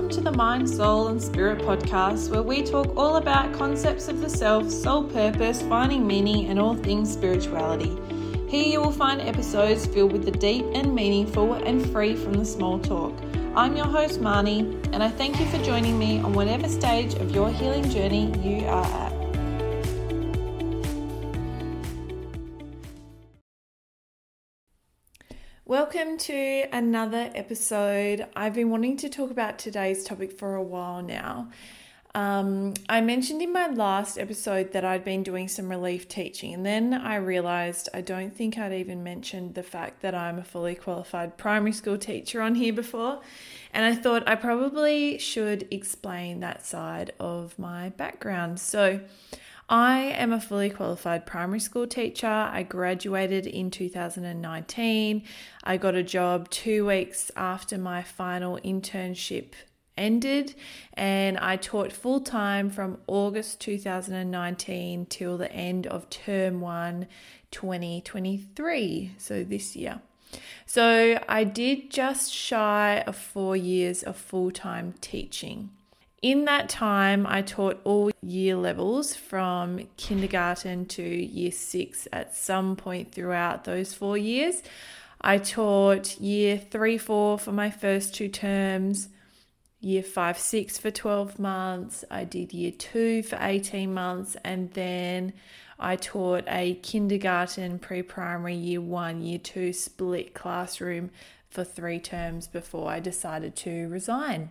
welcome to the Mind, Soul, and Spirit podcast, where we talk all about concepts of the self, soul purpose, finding meaning, and all things spirituality. Here you will find episodes filled with the deep and meaningful and free from the small talk. I'm your host, Marnie, and I thank you for joining me on whatever stage of your healing journey you are at. Welcome to another episode. I've been wanting to talk about today's topic for a while now. Um, I mentioned in my last episode that I'd been doing some relief teaching, and then I realized I don't think I'd even mentioned the fact that I'm a fully qualified primary school teacher on here before. And I thought I probably should explain that side of my background. So, I am a fully qualified primary school teacher. I graduated in 2019. I got a job two weeks after my final internship ended, and I taught full time from August 2019 till the end of term one 2023, so this year. So I did just shy of four years of full time teaching. In that time, I taught all year levels from kindergarten to year six at some point throughout those four years. I taught year three, four for my first two terms, year five, six for 12 months. I did year two for 18 months, and then I taught a kindergarten, pre primary, year one, year two split classroom for three terms before I decided to resign.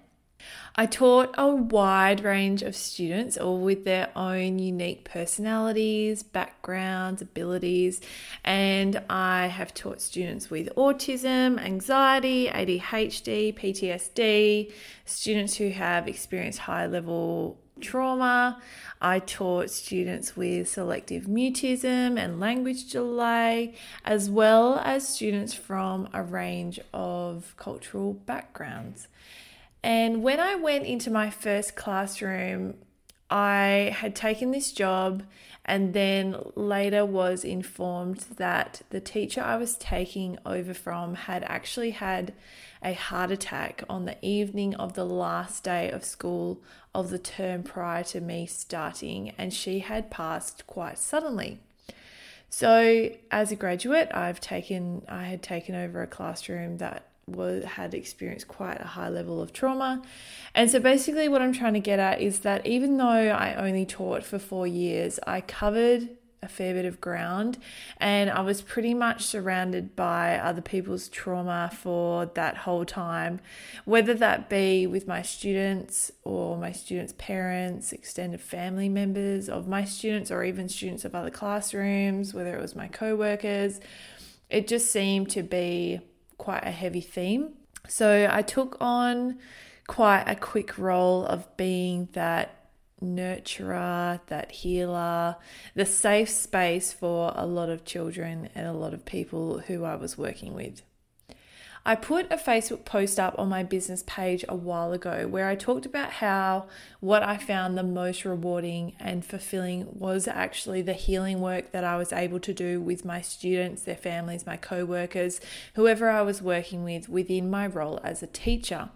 I taught a wide range of students, all with their own unique personalities, backgrounds, abilities, and I have taught students with autism, anxiety, ADHD, PTSD, students who have experienced high level trauma. I taught students with selective mutism and language delay, as well as students from a range of cultural backgrounds. And when I went into my first classroom, I had taken this job and then later was informed that the teacher I was taking over from had actually had a heart attack on the evening of the last day of school of the term prior to me starting, and she had passed quite suddenly. So, as a graduate, I've taken I had taken over a classroom that was had experienced quite a high level of trauma. And so basically what I'm trying to get at is that even though I only taught for 4 years, I covered a fair bit of ground and I was pretty much surrounded by other people's trauma for that whole time whether that be with my students or my students parents extended family members of my students or even students of other classrooms whether it was my co-workers it just seemed to be quite a heavy theme. So I took on quite a quick role of being that nurturer, that healer, the safe space for a lot of children and a lot of people who I was working with. I put a Facebook post up on my business page a while ago where I talked about how what I found the most rewarding and fulfilling was actually the healing work that I was able to do with my students, their families, my co workers, whoever I was working with within my role as a teacher.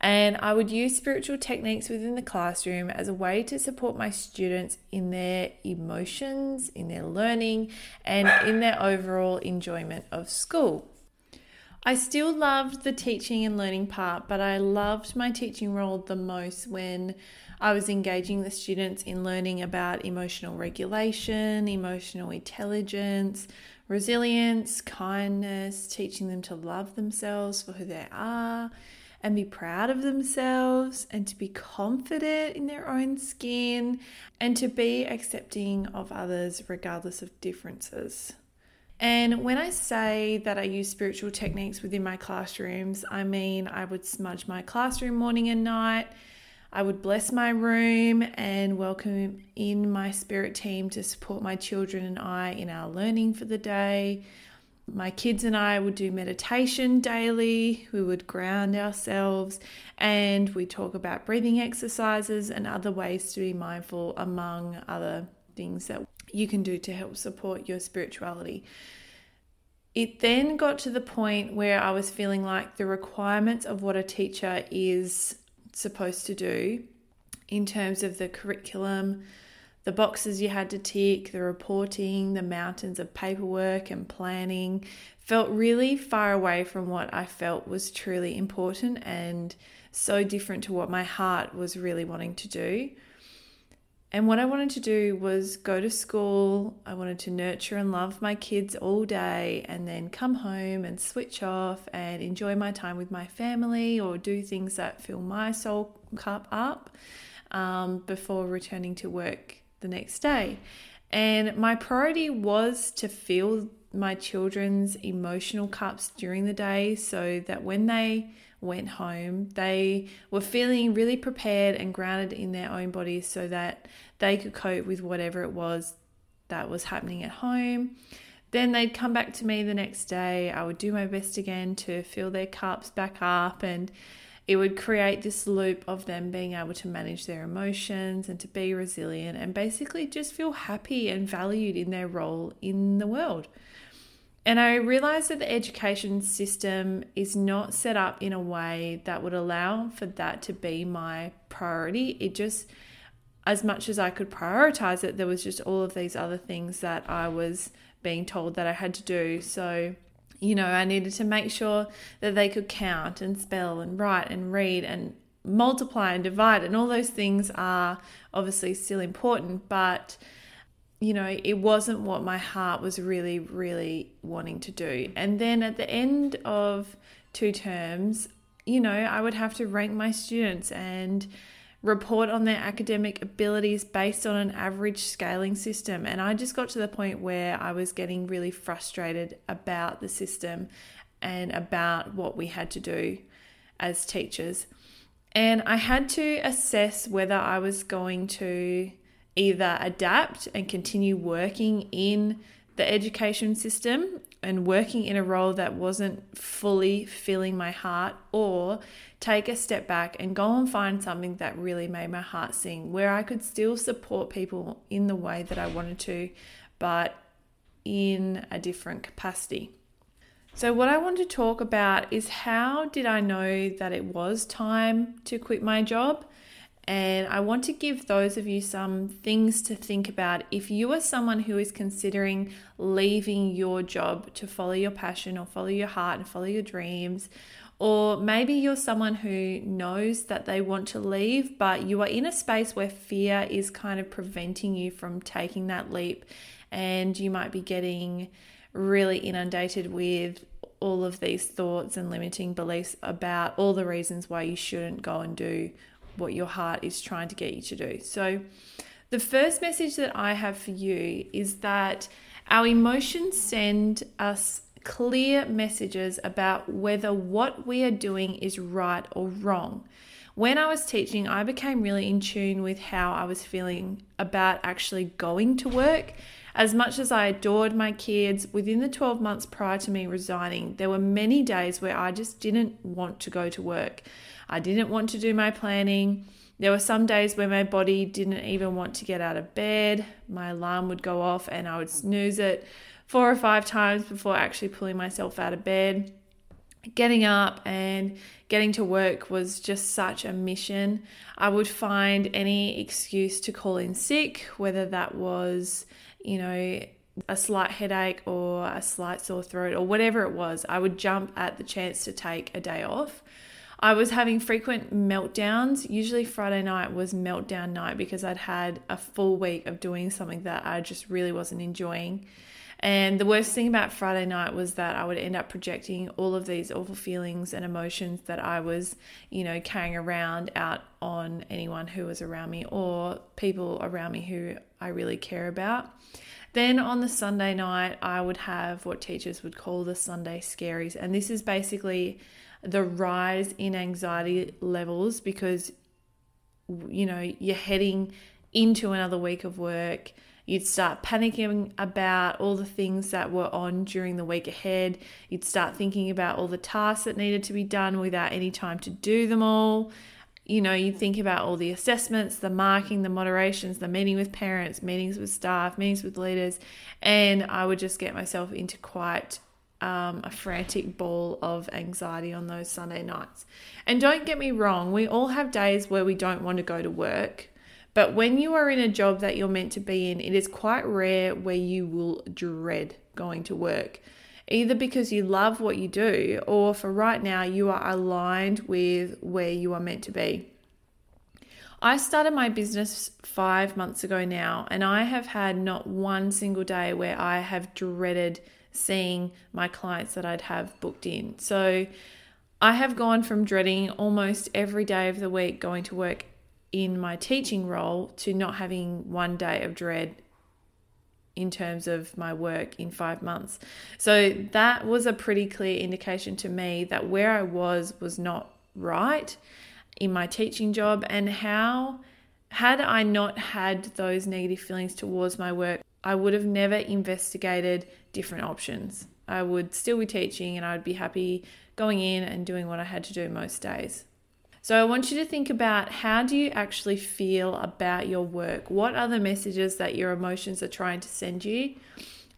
And I would use spiritual techniques within the classroom as a way to support my students in their emotions, in their learning, and in their overall enjoyment of school. I still loved the teaching and learning part, but I loved my teaching role the most when I was engaging the students in learning about emotional regulation, emotional intelligence, resilience, kindness, teaching them to love themselves for who they are and be proud of themselves and to be confident in their own skin and to be accepting of others regardless of differences. And when I say that I use spiritual techniques within my classrooms, I mean I would smudge my classroom morning and night. I would bless my room and welcome in my spirit team to support my children and I in our learning for the day. My kids and I would do meditation daily. We would ground ourselves and we talk about breathing exercises and other ways to be mindful, among other things that you can do to help support your spirituality. It then got to the point where I was feeling like the requirements of what a teacher is supposed to do in terms of the curriculum, the boxes you had to tick, the reporting, the mountains of paperwork and planning felt really far away from what I felt was truly important and so different to what my heart was really wanting to do. And what I wanted to do was go to school. I wanted to nurture and love my kids all day and then come home and switch off and enjoy my time with my family or do things that fill my soul cup up um, before returning to work the next day. And my priority was to fill my children's emotional cups during the day so that when they went home, they were feeling really prepared and grounded in their own bodies so that they could cope with whatever it was that was happening at home. Then they'd come back to me the next day. I would do my best again to fill their cups back up, and it would create this loop of them being able to manage their emotions and to be resilient and basically just feel happy and valued in their role in the world. And I realized that the education system is not set up in a way that would allow for that to be my priority. It just, as much as I could prioritize it, there was just all of these other things that I was being told that I had to do. So, you know, I needed to make sure that they could count and spell and write and read and multiply and divide. And all those things are obviously still important, but you know, it wasn't what my heart was really, really wanting to do. And then at the end of two terms, you know, I would have to rank my students and report on their academic abilities based on an average scaling system. And I just got to the point where I was getting really frustrated about the system and about what we had to do as teachers. And I had to assess whether I was going to either adapt and continue working in the education system and working in a role that wasn't fully filling my heart, or take a step back and go and find something that really made my heart sing, where I could still support people in the way that I wanted to, but in a different capacity. So, what I want to talk about is how did I know that it was time to quit my job? And I want to give those of you some things to think about if you are someone who is considering leaving your job to follow your passion or follow your heart and follow your dreams. Or maybe you're someone who knows that they want to leave, but you are in a space where fear is kind of preventing you from taking that leap. And you might be getting really inundated with all of these thoughts and limiting beliefs about all the reasons why you shouldn't go and do what your heart is trying to get you to do. So, the first message that I have for you is that our emotions send us clear messages about whether what we are doing is right or wrong. When I was teaching, I became really in tune with how I was feeling about actually going to work. As much as I adored my kids, within the 12 months prior to me resigning, there were many days where I just didn't want to go to work. I didn't want to do my planning. There were some days where my body didn't even want to get out of bed. My alarm would go off and I would snooze it four or five times before actually pulling myself out of bed. Getting up and getting to work was just such a mission. I would find any excuse to call in sick, whether that was, you know, a slight headache or a slight sore throat or whatever it was. I would jump at the chance to take a day off. I was having frequent meltdowns. Usually, Friday night was meltdown night because I'd had a full week of doing something that I just really wasn't enjoying. And the worst thing about Friday night was that I would end up projecting all of these awful feelings and emotions that I was, you know, carrying around out on anyone who was around me or people around me who I really care about. Then on the Sunday night, I would have what teachers would call the Sunday scaries. And this is basically the rise in anxiety levels because you know you're heading into another week of work you'd start panicking about all the things that were on during the week ahead you'd start thinking about all the tasks that needed to be done without any time to do them all. You know you'd think about all the assessments the marking the moderations the meeting with parents meetings with staff meetings with leaders and i would just get myself into quite um, a frantic ball of anxiety on those Sunday nights. And don't get me wrong, we all have days where we don't want to go to work. But when you are in a job that you're meant to be in, it is quite rare where you will dread going to work, either because you love what you do or for right now you are aligned with where you are meant to be. I started my business five months ago now, and I have had not one single day where I have dreaded seeing my clients that I'd have booked in. So I have gone from dreading almost every day of the week going to work in my teaching role to not having one day of dread in terms of my work in five months. So that was a pretty clear indication to me that where I was was not right in my teaching job and how had I not had those negative feelings towards my work, I would have never investigated different options. I would still be teaching and I'd be happy going in and doing what I had to do most days. So I want you to think about how do you actually feel about your work? What are the messages that your emotions are trying to send you?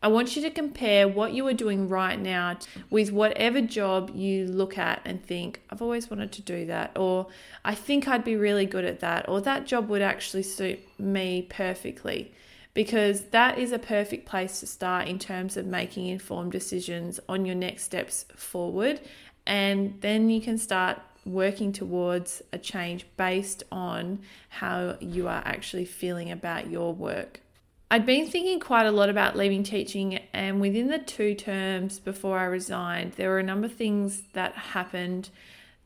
I want you to compare what you are doing right now with whatever job you look at and think, I've always wanted to do that, or I think I'd be really good at that, or that job would actually suit me perfectly because that is a perfect place to start in terms of making informed decisions on your next steps forward. And then you can start working towards a change based on how you are actually feeling about your work. I'd been thinking quite a lot about leaving teaching, and within the two terms before I resigned, there were a number of things that happened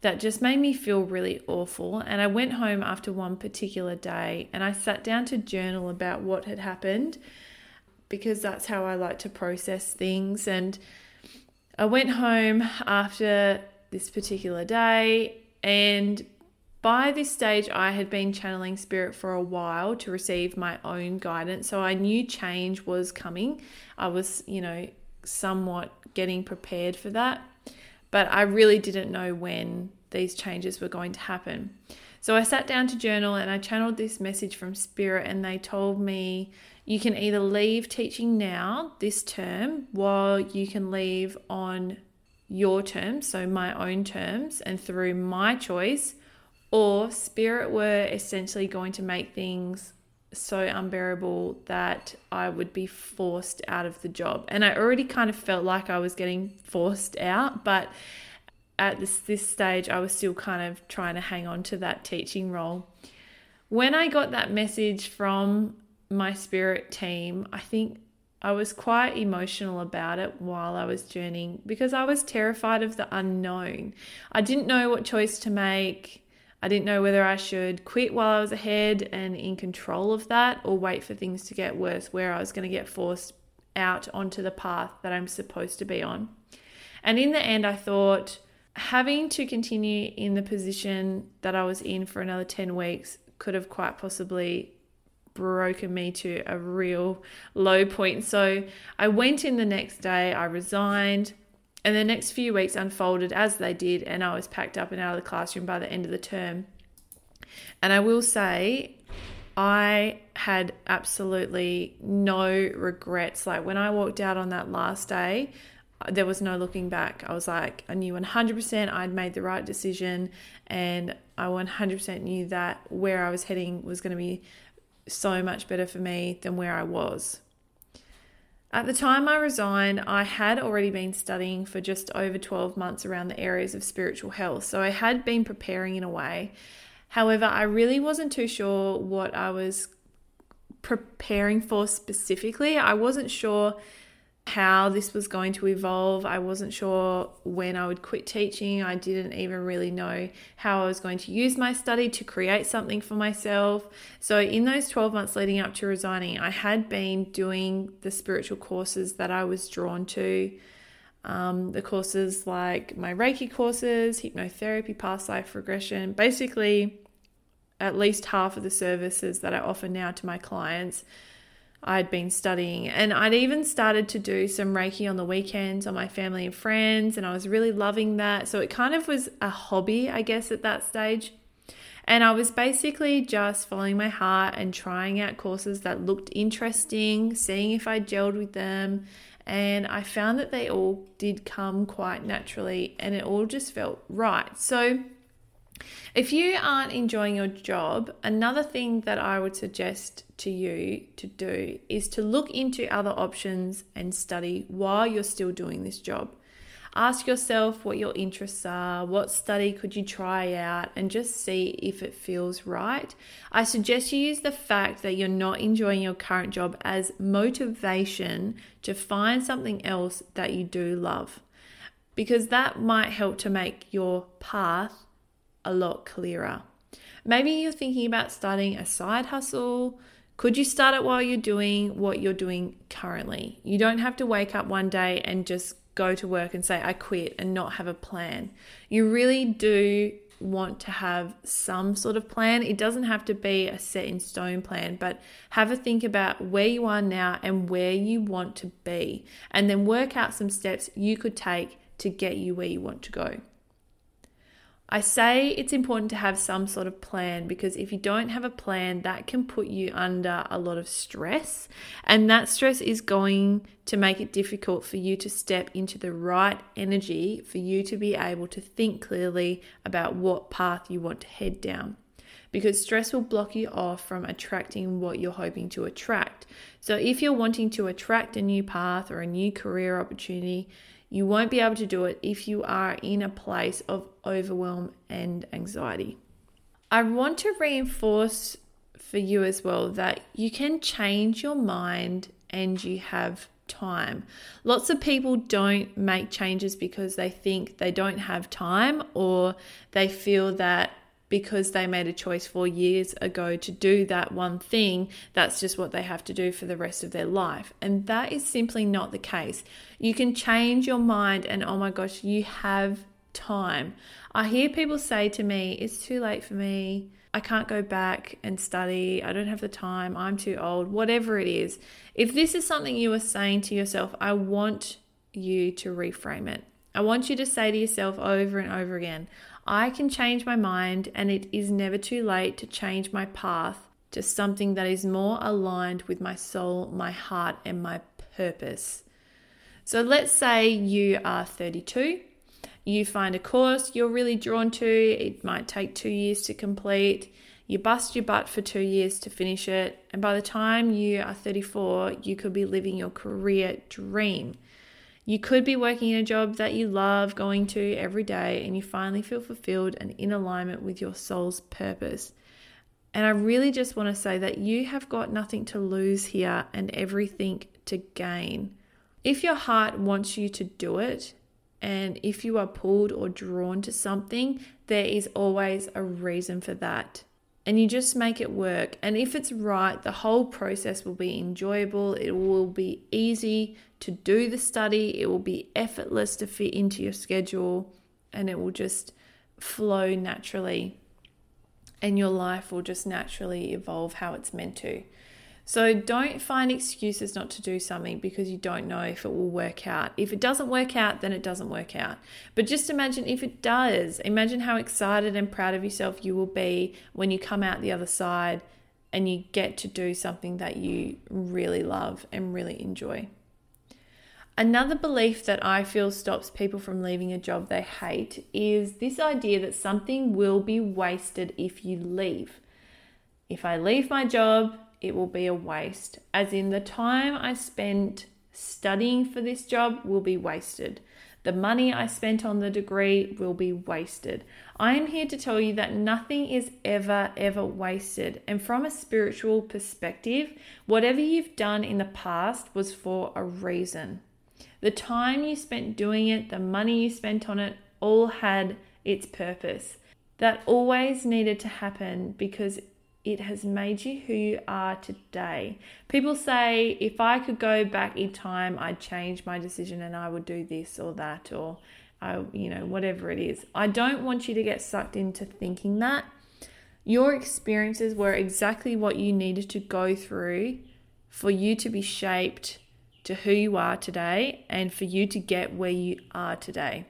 that just made me feel really awful. And I went home after one particular day and I sat down to journal about what had happened because that's how I like to process things. And I went home after this particular day, and by this stage, I had been channeling spirit for a while to receive my own guidance. So I knew change was coming. I was, you know, somewhat getting prepared for that but I really didn't know when these changes were going to happen. So I sat down to journal and I channeled this message from Spirit, and they told me you can either leave teaching now this term, while you can leave on your terms, so my own terms, and through my choice, or Spirit were essentially going to make things so unbearable that I would be forced out of the job. And I already kind of felt like I was getting forced out, but at this, this stage, I was still kind of trying to hang on to that teaching role. When I got that message from my spirit team, I think I was quite emotional about it while I was journeying because I was terrified of the unknown. I didn't know what choice to make. I didn't know whether I should quit while I was ahead and in control of that or wait for things to get worse where I was going to get forced out onto the path that I'm supposed to be on. And in the end, I thought having to continue in the position that I was in for another 10 weeks could have quite possibly broken me to a real low point. So I went in the next day, I resigned. And the next few weeks unfolded as they did, and I was packed up and out of the classroom by the end of the term. And I will say, I had absolutely no regrets. Like when I walked out on that last day, there was no looking back. I was like, I knew 100% I'd made the right decision, and I 100% knew that where I was heading was going to be so much better for me than where I was. At the time I resigned, I had already been studying for just over 12 months around the areas of spiritual health, so I had been preparing in a way. However, I really wasn't too sure what I was preparing for specifically. I wasn't sure how this was going to evolve. I wasn't sure when I would quit teaching. I didn't even really know how I was going to use my study to create something for myself. So, in those 12 months leading up to resigning, I had been doing the spiritual courses that I was drawn to. Um, the courses like my Reiki courses, hypnotherapy, past life regression, basically, at least half of the services that I offer now to my clients I'd been studying. And I'd even started to do some Reiki on the weekends on my family and friends, and I was really loving that. So it kind of was a hobby, I guess, at that stage. And I was basically just following my heart and trying out courses that looked interesting, seeing if I gelled with them, And I found that they all did come quite naturally and it all just felt right. So, if you aren't enjoying your job, another thing that I would suggest to you to do is to look into other options and study while you're still doing this job. Ask yourself what your interests are, what study could you try out, and just see if it feels right. I suggest you use the fact that you're not enjoying your current job as motivation to find something else that you do love, because that might help to make your path a lot clearer. Maybe you're thinking about starting a side hustle. Could you start it while you're doing what you're doing currently? You don't have to wake up one day and just go to work and say, I quit and not have a plan. You really do want to have some sort of plan. It doesn't have to be a set in stone plan, but have a think about where you are now and where you want to be, and then work out some steps you could take to get you where you want to go. I say it's important to have some sort of plan because if you don't have a plan, that can put you under a lot of stress. And that stress is going to make it difficult for you to step into the right energy for you to be able to think clearly about what path you want to head down. Because stress will block you off from attracting what you're hoping to attract. So, if you're wanting to attract a new path or a new career opportunity, you won't be able to do it if you are in a place of overwhelm and anxiety. I want to reinforce for you as well that you can change your mind and you have time. Lots of people don't make changes because they think they don't have time or they feel that because they made a choice four years ago to do that one thing, that's just what they have to do for the rest of their life. And that is simply not the case. You can change your mind, and oh my gosh, you have time. I hear people say to me, It's too late for me. I can't go back and study. I don't have the time. I'm too old. Whatever it is. If this is something you are saying to yourself, I want you to reframe it. I want you to say to yourself over and over again, I can change my mind, and it is never too late to change my path to something that is more aligned with my soul, my heart, and my purpose. So let's say you are 32, you find a course you're really drawn to, it might take two years to complete. You bust your butt for two years to finish it, and by the time you are 34, you could be living your career dream. You could be working in a job that you love going to every day and you finally feel fulfilled and in alignment with your soul's purpose. And I really just want to say that you have got nothing to lose here and everything to gain. If your heart wants you to do it, and if you are pulled or drawn to something, there is always a reason for that and you just make it work. And if it's right, the whole process will be enjoyable. It will be easy to do the study, it will be effortless to fit into your schedule, and it will just flow naturally. And your life will just naturally evolve how it's meant to. So don't find excuses not to do something because you don't know if it will work out. If it doesn't work out, then it doesn't work out. But just imagine if it does. Imagine how excited and proud of yourself you will be when you come out the other side and you get to do something that you really love and really enjoy. Another belief that I feel stops people from leaving a job they hate is this idea that something will be wasted if you leave. If I leave my job, it will be a waste. As in, the time I spent studying for this job will be wasted. The money I spent on the degree will be wasted. I am here to tell you that nothing is ever, ever wasted. And from a spiritual perspective, whatever you've done in the past was for a reason. The time you spent doing it, the money you spent on it, all had its purpose. That always needed to happen because it has made you who you are today. People say, if I could go back in time, I'd change my decision and I would do this or that or I, you know, whatever it is. I don't want you to get sucked into thinking that. Your experiences were exactly what you needed to go through for you to be shaped to who you are today and for you to get where you are today.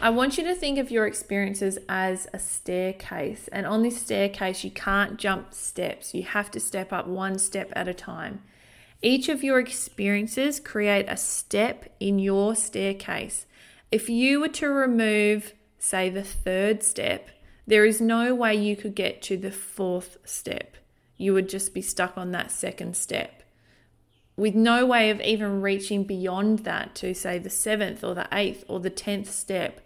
I want you to think of your experiences as a staircase. And on this staircase, you can't jump steps. You have to step up one step at a time. Each of your experiences create a step in your staircase. If you were to remove, say, the third step, there is no way you could get to the fourth step. You would just be stuck on that second step with no way of even reaching beyond that to, say, the seventh or the eighth or the tenth step.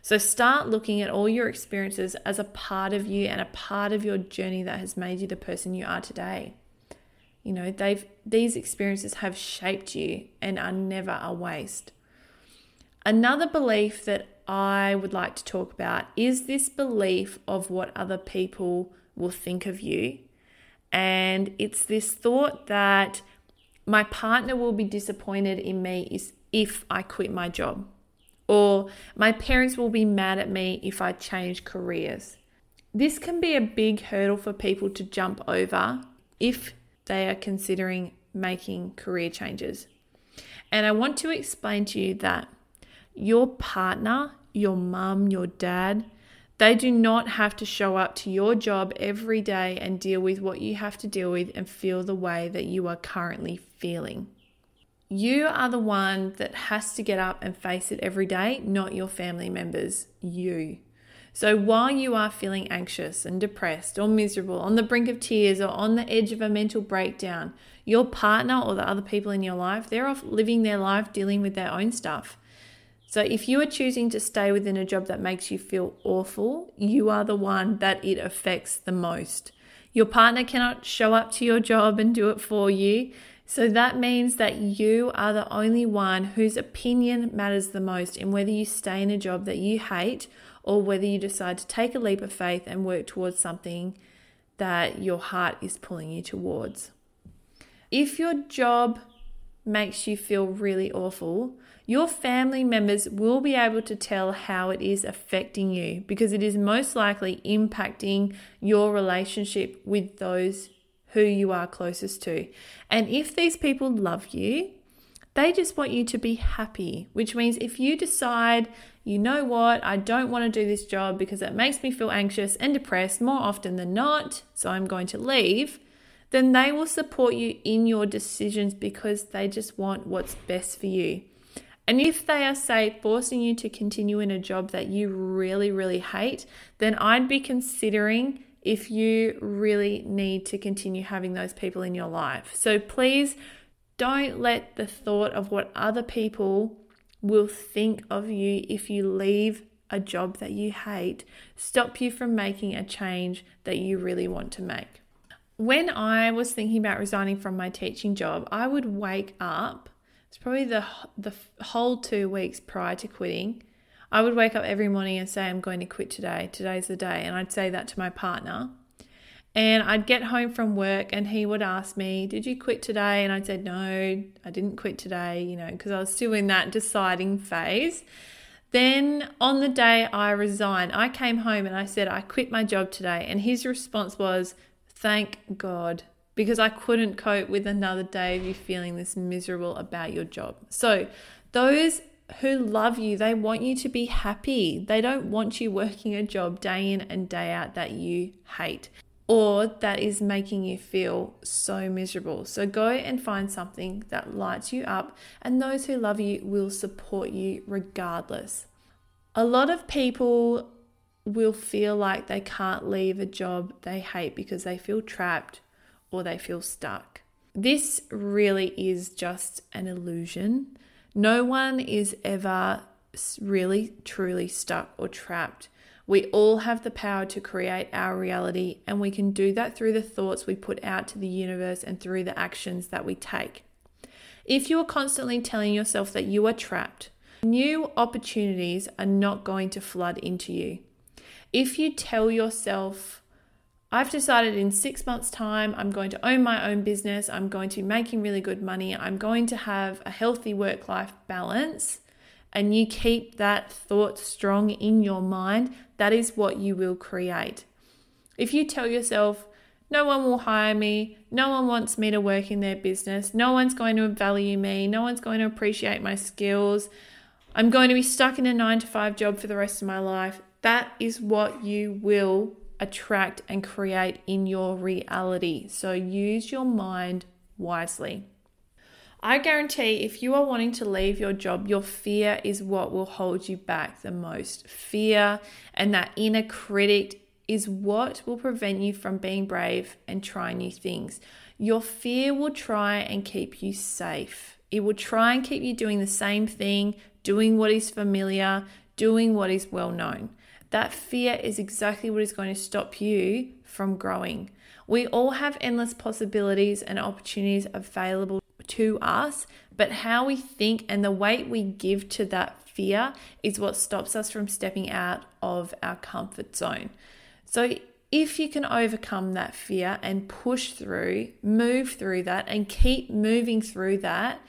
So start looking at all your experiences as a part of you and a part of your journey that has made you the person you are today. You know, they've these experiences have shaped you and are never a waste. Another belief that I would like to talk about is this belief of what other people will think of you. And it's this thought that my partner will be disappointed in me if I quit my job. Or my parents will be mad at me if I change careers. This can be a big hurdle for people to jump over if they are considering making career changes. And I want to explain to you that your partner, your mum, your dad, they do not have to show up to your job every day and deal with what you have to deal with and feel the way that you are currently feeling. You are the one that has to get up and face it every day, not your family members, you. So while you are feeling anxious and depressed or miserable, on the brink of tears or on the edge of a mental breakdown, your partner or the other people in your life, they're off living their life dealing with their own stuff. So if you are choosing to stay within a job that makes you feel awful, you are the one that it affects the most. Your partner cannot show up to your job and do it for you. So that means that you are the only one whose opinion matters the most in whether you stay in a job that you hate or whether you decide to take a leap of faith and work towards something that your heart is pulling you towards. If your job makes you feel really awful, your family members will be able to tell how it is affecting you because it is most likely impacting your relationship with those who you are closest to. And if these people love you, they just want you to be happy, which means if you decide, you know what, I don't want to do this job because it makes me feel anxious and depressed more often than not, so I'm going to leave, then they will support you in your decisions because they just want what's best for you. And if they are, say, forcing you to continue in a job that you really, really hate, then I'd be considering if you really need to continue having those people in your life. So please don't let the thought of what other people will think of you if you leave a job that you hate stop you from making a change that you really want to make. When I was thinking about resigning from my teaching job, I would wake up. It's probably the the whole 2 weeks prior to quitting I would wake up every morning and say, I'm going to quit today. Today's the day. And I'd say that to my partner. And I'd get home from work and he would ask me, Did you quit today? And I'd say, No, I didn't quit today, you know, because I was still in that deciding phase. Then on the day I resigned, I came home and I said, I quit my job today. And his response was, Thank God, because I couldn't cope with another day of you feeling this miserable about your job. So, those who love you, they want you to be happy. They don't want you working a job day in and day out that you hate or that is making you feel so miserable. So go and find something that lights you up, and those who love you will support you regardless. A lot of people will feel like they can't leave a job they hate because they feel trapped or they feel stuck. This really is just an illusion. No one is ever really truly stuck or trapped. We all have the power to create our reality, and we can do that through the thoughts we put out to the universe and through the actions that we take. If you are constantly telling yourself that you are trapped, new opportunities are not going to flood into you. If you tell yourself, I've decided in six months' time, I'm going to own my own business. I'm going to be making really good money. I'm going to have a healthy work life balance. And you keep that thought strong in your mind, that is what you will create. If you tell yourself, no one will hire me, no one wants me to work in their business, no one's going to value me, no one's going to appreciate my skills, I'm going to be stuck in a nine to five job for the rest of my life, that is what you will attract and create in your reality. So use your mind wisely. I guarantee if you are wanting to leave your job, your fear is what will hold you back the most. Fear and that inner critic is what will prevent you from being brave and trying new things. Your fear will try and keep you safe. It will try and keep you doing the same thing, doing what is familiar, doing what is well known. That fear is exactly what is going to stop you from growing. We all have endless possibilities and opportunities available to us, but how we think and the weight we give to that fear is what stops us from stepping out of our comfort zone. So, if you can overcome that fear and push through, move through that, and keep moving through that,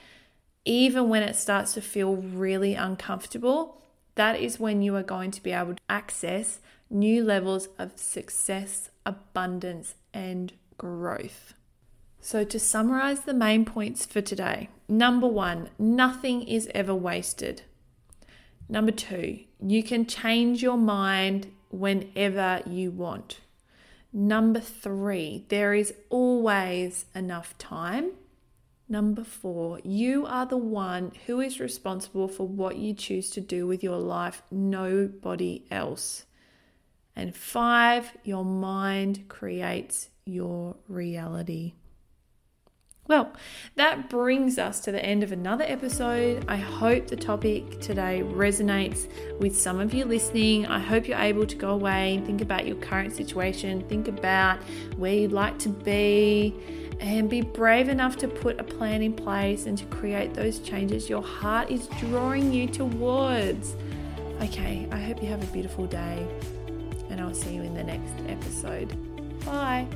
even when it starts to feel really uncomfortable, that is when you are going to be able to access new levels of success, abundance, and growth. So, to summarize the main points for today number one, nothing is ever wasted. Number two, you can change your mind whenever you want. Number three, there is always enough time. Number four, you are the one who is responsible for what you choose to do with your life, nobody else. And five, your mind creates your reality. Well, that brings us to the end of another episode. I hope the topic today resonates with some of you listening. I hope you're able to go away and think about your current situation, think about where you'd like to be, and be brave enough to put a plan in place and to create those changes your heart is drawing you towards. Okay, I hope you have a beautiful day, and I'll see you in the next episode. Bye.